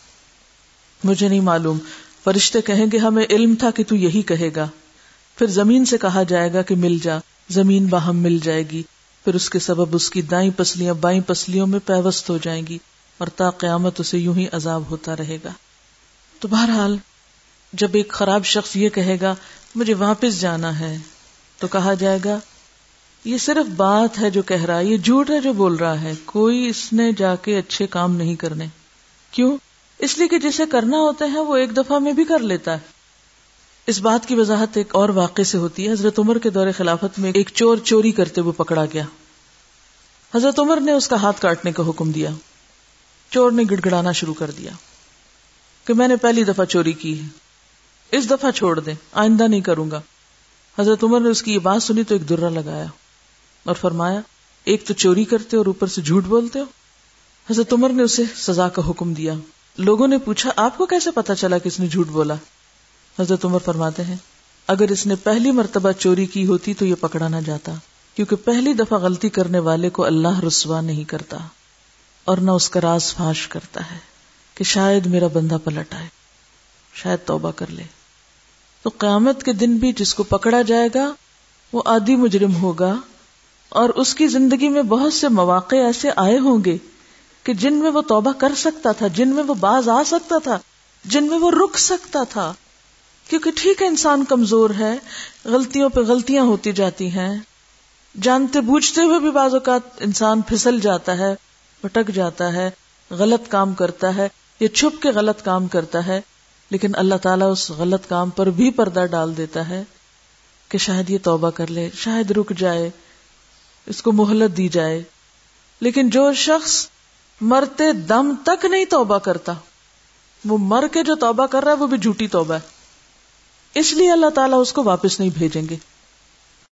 مجھے نہیں معلوم۔ فرشتے کہیں گے، ہمیں علم تھا کہ تو یہی کہے گا۔ پھر زمین سے کہا جائے گا کہ مل جا۔ زمین باہم مل جائے گی۔ پھر اس کے سبب اس کی دائیں پسلیاں بائیں پسلیوں میں پیوست ہو جائیں گی۔ اور تا قیامت اسے یوں ہی عذاب ہوتا رہے گا۔ تو بہرحال، جب ایک خراب شخص یہ کہے گا، مجھے واپس جانا ہے، تو کہا جائے گا، یہ صرف بات ہے جو کہہ رہا ہے، یہ جھوٹ ہے جو بول رہا ہے، کوئی اس نے جا کے اچھے کام نہیں کرنے۔ کیوں؟ اس لیے کہ جسے کرنا ہوتا ہے، وہ ایک دفعہ میں بھی کر لیتا ہے۔ اس بات کی وضاحت ایک اور واقع سے ہوتی ہے۔ حضرت عمر کے دور خلافت میں ایک چور چوری کرتے ہوئے پکڑا گیا۔ حضرت عمر نے اس کا ہاتھ کاٹنے کا حکم دیا۔ چور نے گڑ گڑانا شروع کر دیا کہ میں نے پہلی دفعہ چوری کی ہے۔ اس دفعہ چھوڑ دیں، آئندہ نہیں کروں گا۔ حضرت عمر نے اس کی یہ بات سنی تو ایک درا لگایا اور فرمایا، ایک تو چوری کرتے اور اوپر سے جھوٹ بولتے ہو۔ حضرت عمر نے اسے سزا کا حکم دیا۔ لوگوں نے پوچھا، آپ کو کیسے پتا چلا کہ اس نے جھوٹ بولا؟ حضرت عمر فرماتے ہیں، اگر اس نے پہلی مرتبہ چوری کی ہوتی تو یہ پکڑا نہ جاتا، کیونکہ پہلی دفعہ غلطی کرنے والے کو اللہ رسوا نہیں کرتا۔ اور نہ اس کا راز فاش کرتا ہے کہ شاید میرا بندہ پلٹ آئے، شاید توبہ کر لے۔ تو قیامت کے دن بھی جس کو پکڑا جائے گا، وہ آدھی مجرم ہوگا اور اس کی زندگی میں بہت سے مواقع ایسے آئے ہوں گے کہ جن میں وہ توبہ کر سکتا تھا، جن میں وہ باز آ سکتا تھا، جن میں وہ رک سکتا تھا۔ کیونکہ ٹھیک ہے، انسان کمزور ہے، غلطیوں پہ غلطیاں ہوتی جاتی ہیں۔ جانتے بوجھتے ہوئے بھی بعض اوقات انسان پھسل جاتا ہے۔ بھٹک جاتا ہے، غلط کام کرتا ہے، یا چھپ کے غلط کام کرتا ہے، لیکن اللہ تعالیٰ اس غلط کام پر بھی پردہ ڈال دیتا ہے کہ شاید یہ توبہ کر لے، شاید رک جائے، اس کو مہلت دی جائے۔ لیکن جو شخص مرتے دم تک نہیں توبہ کرتا، وہ مر کے جو توبہ کر رہا ہے، وہ بھی جھوٹی توبہ ہے۔ اس لیے اللہ تعالیٰ اس کو واپس نہیں بھیجیں گے۔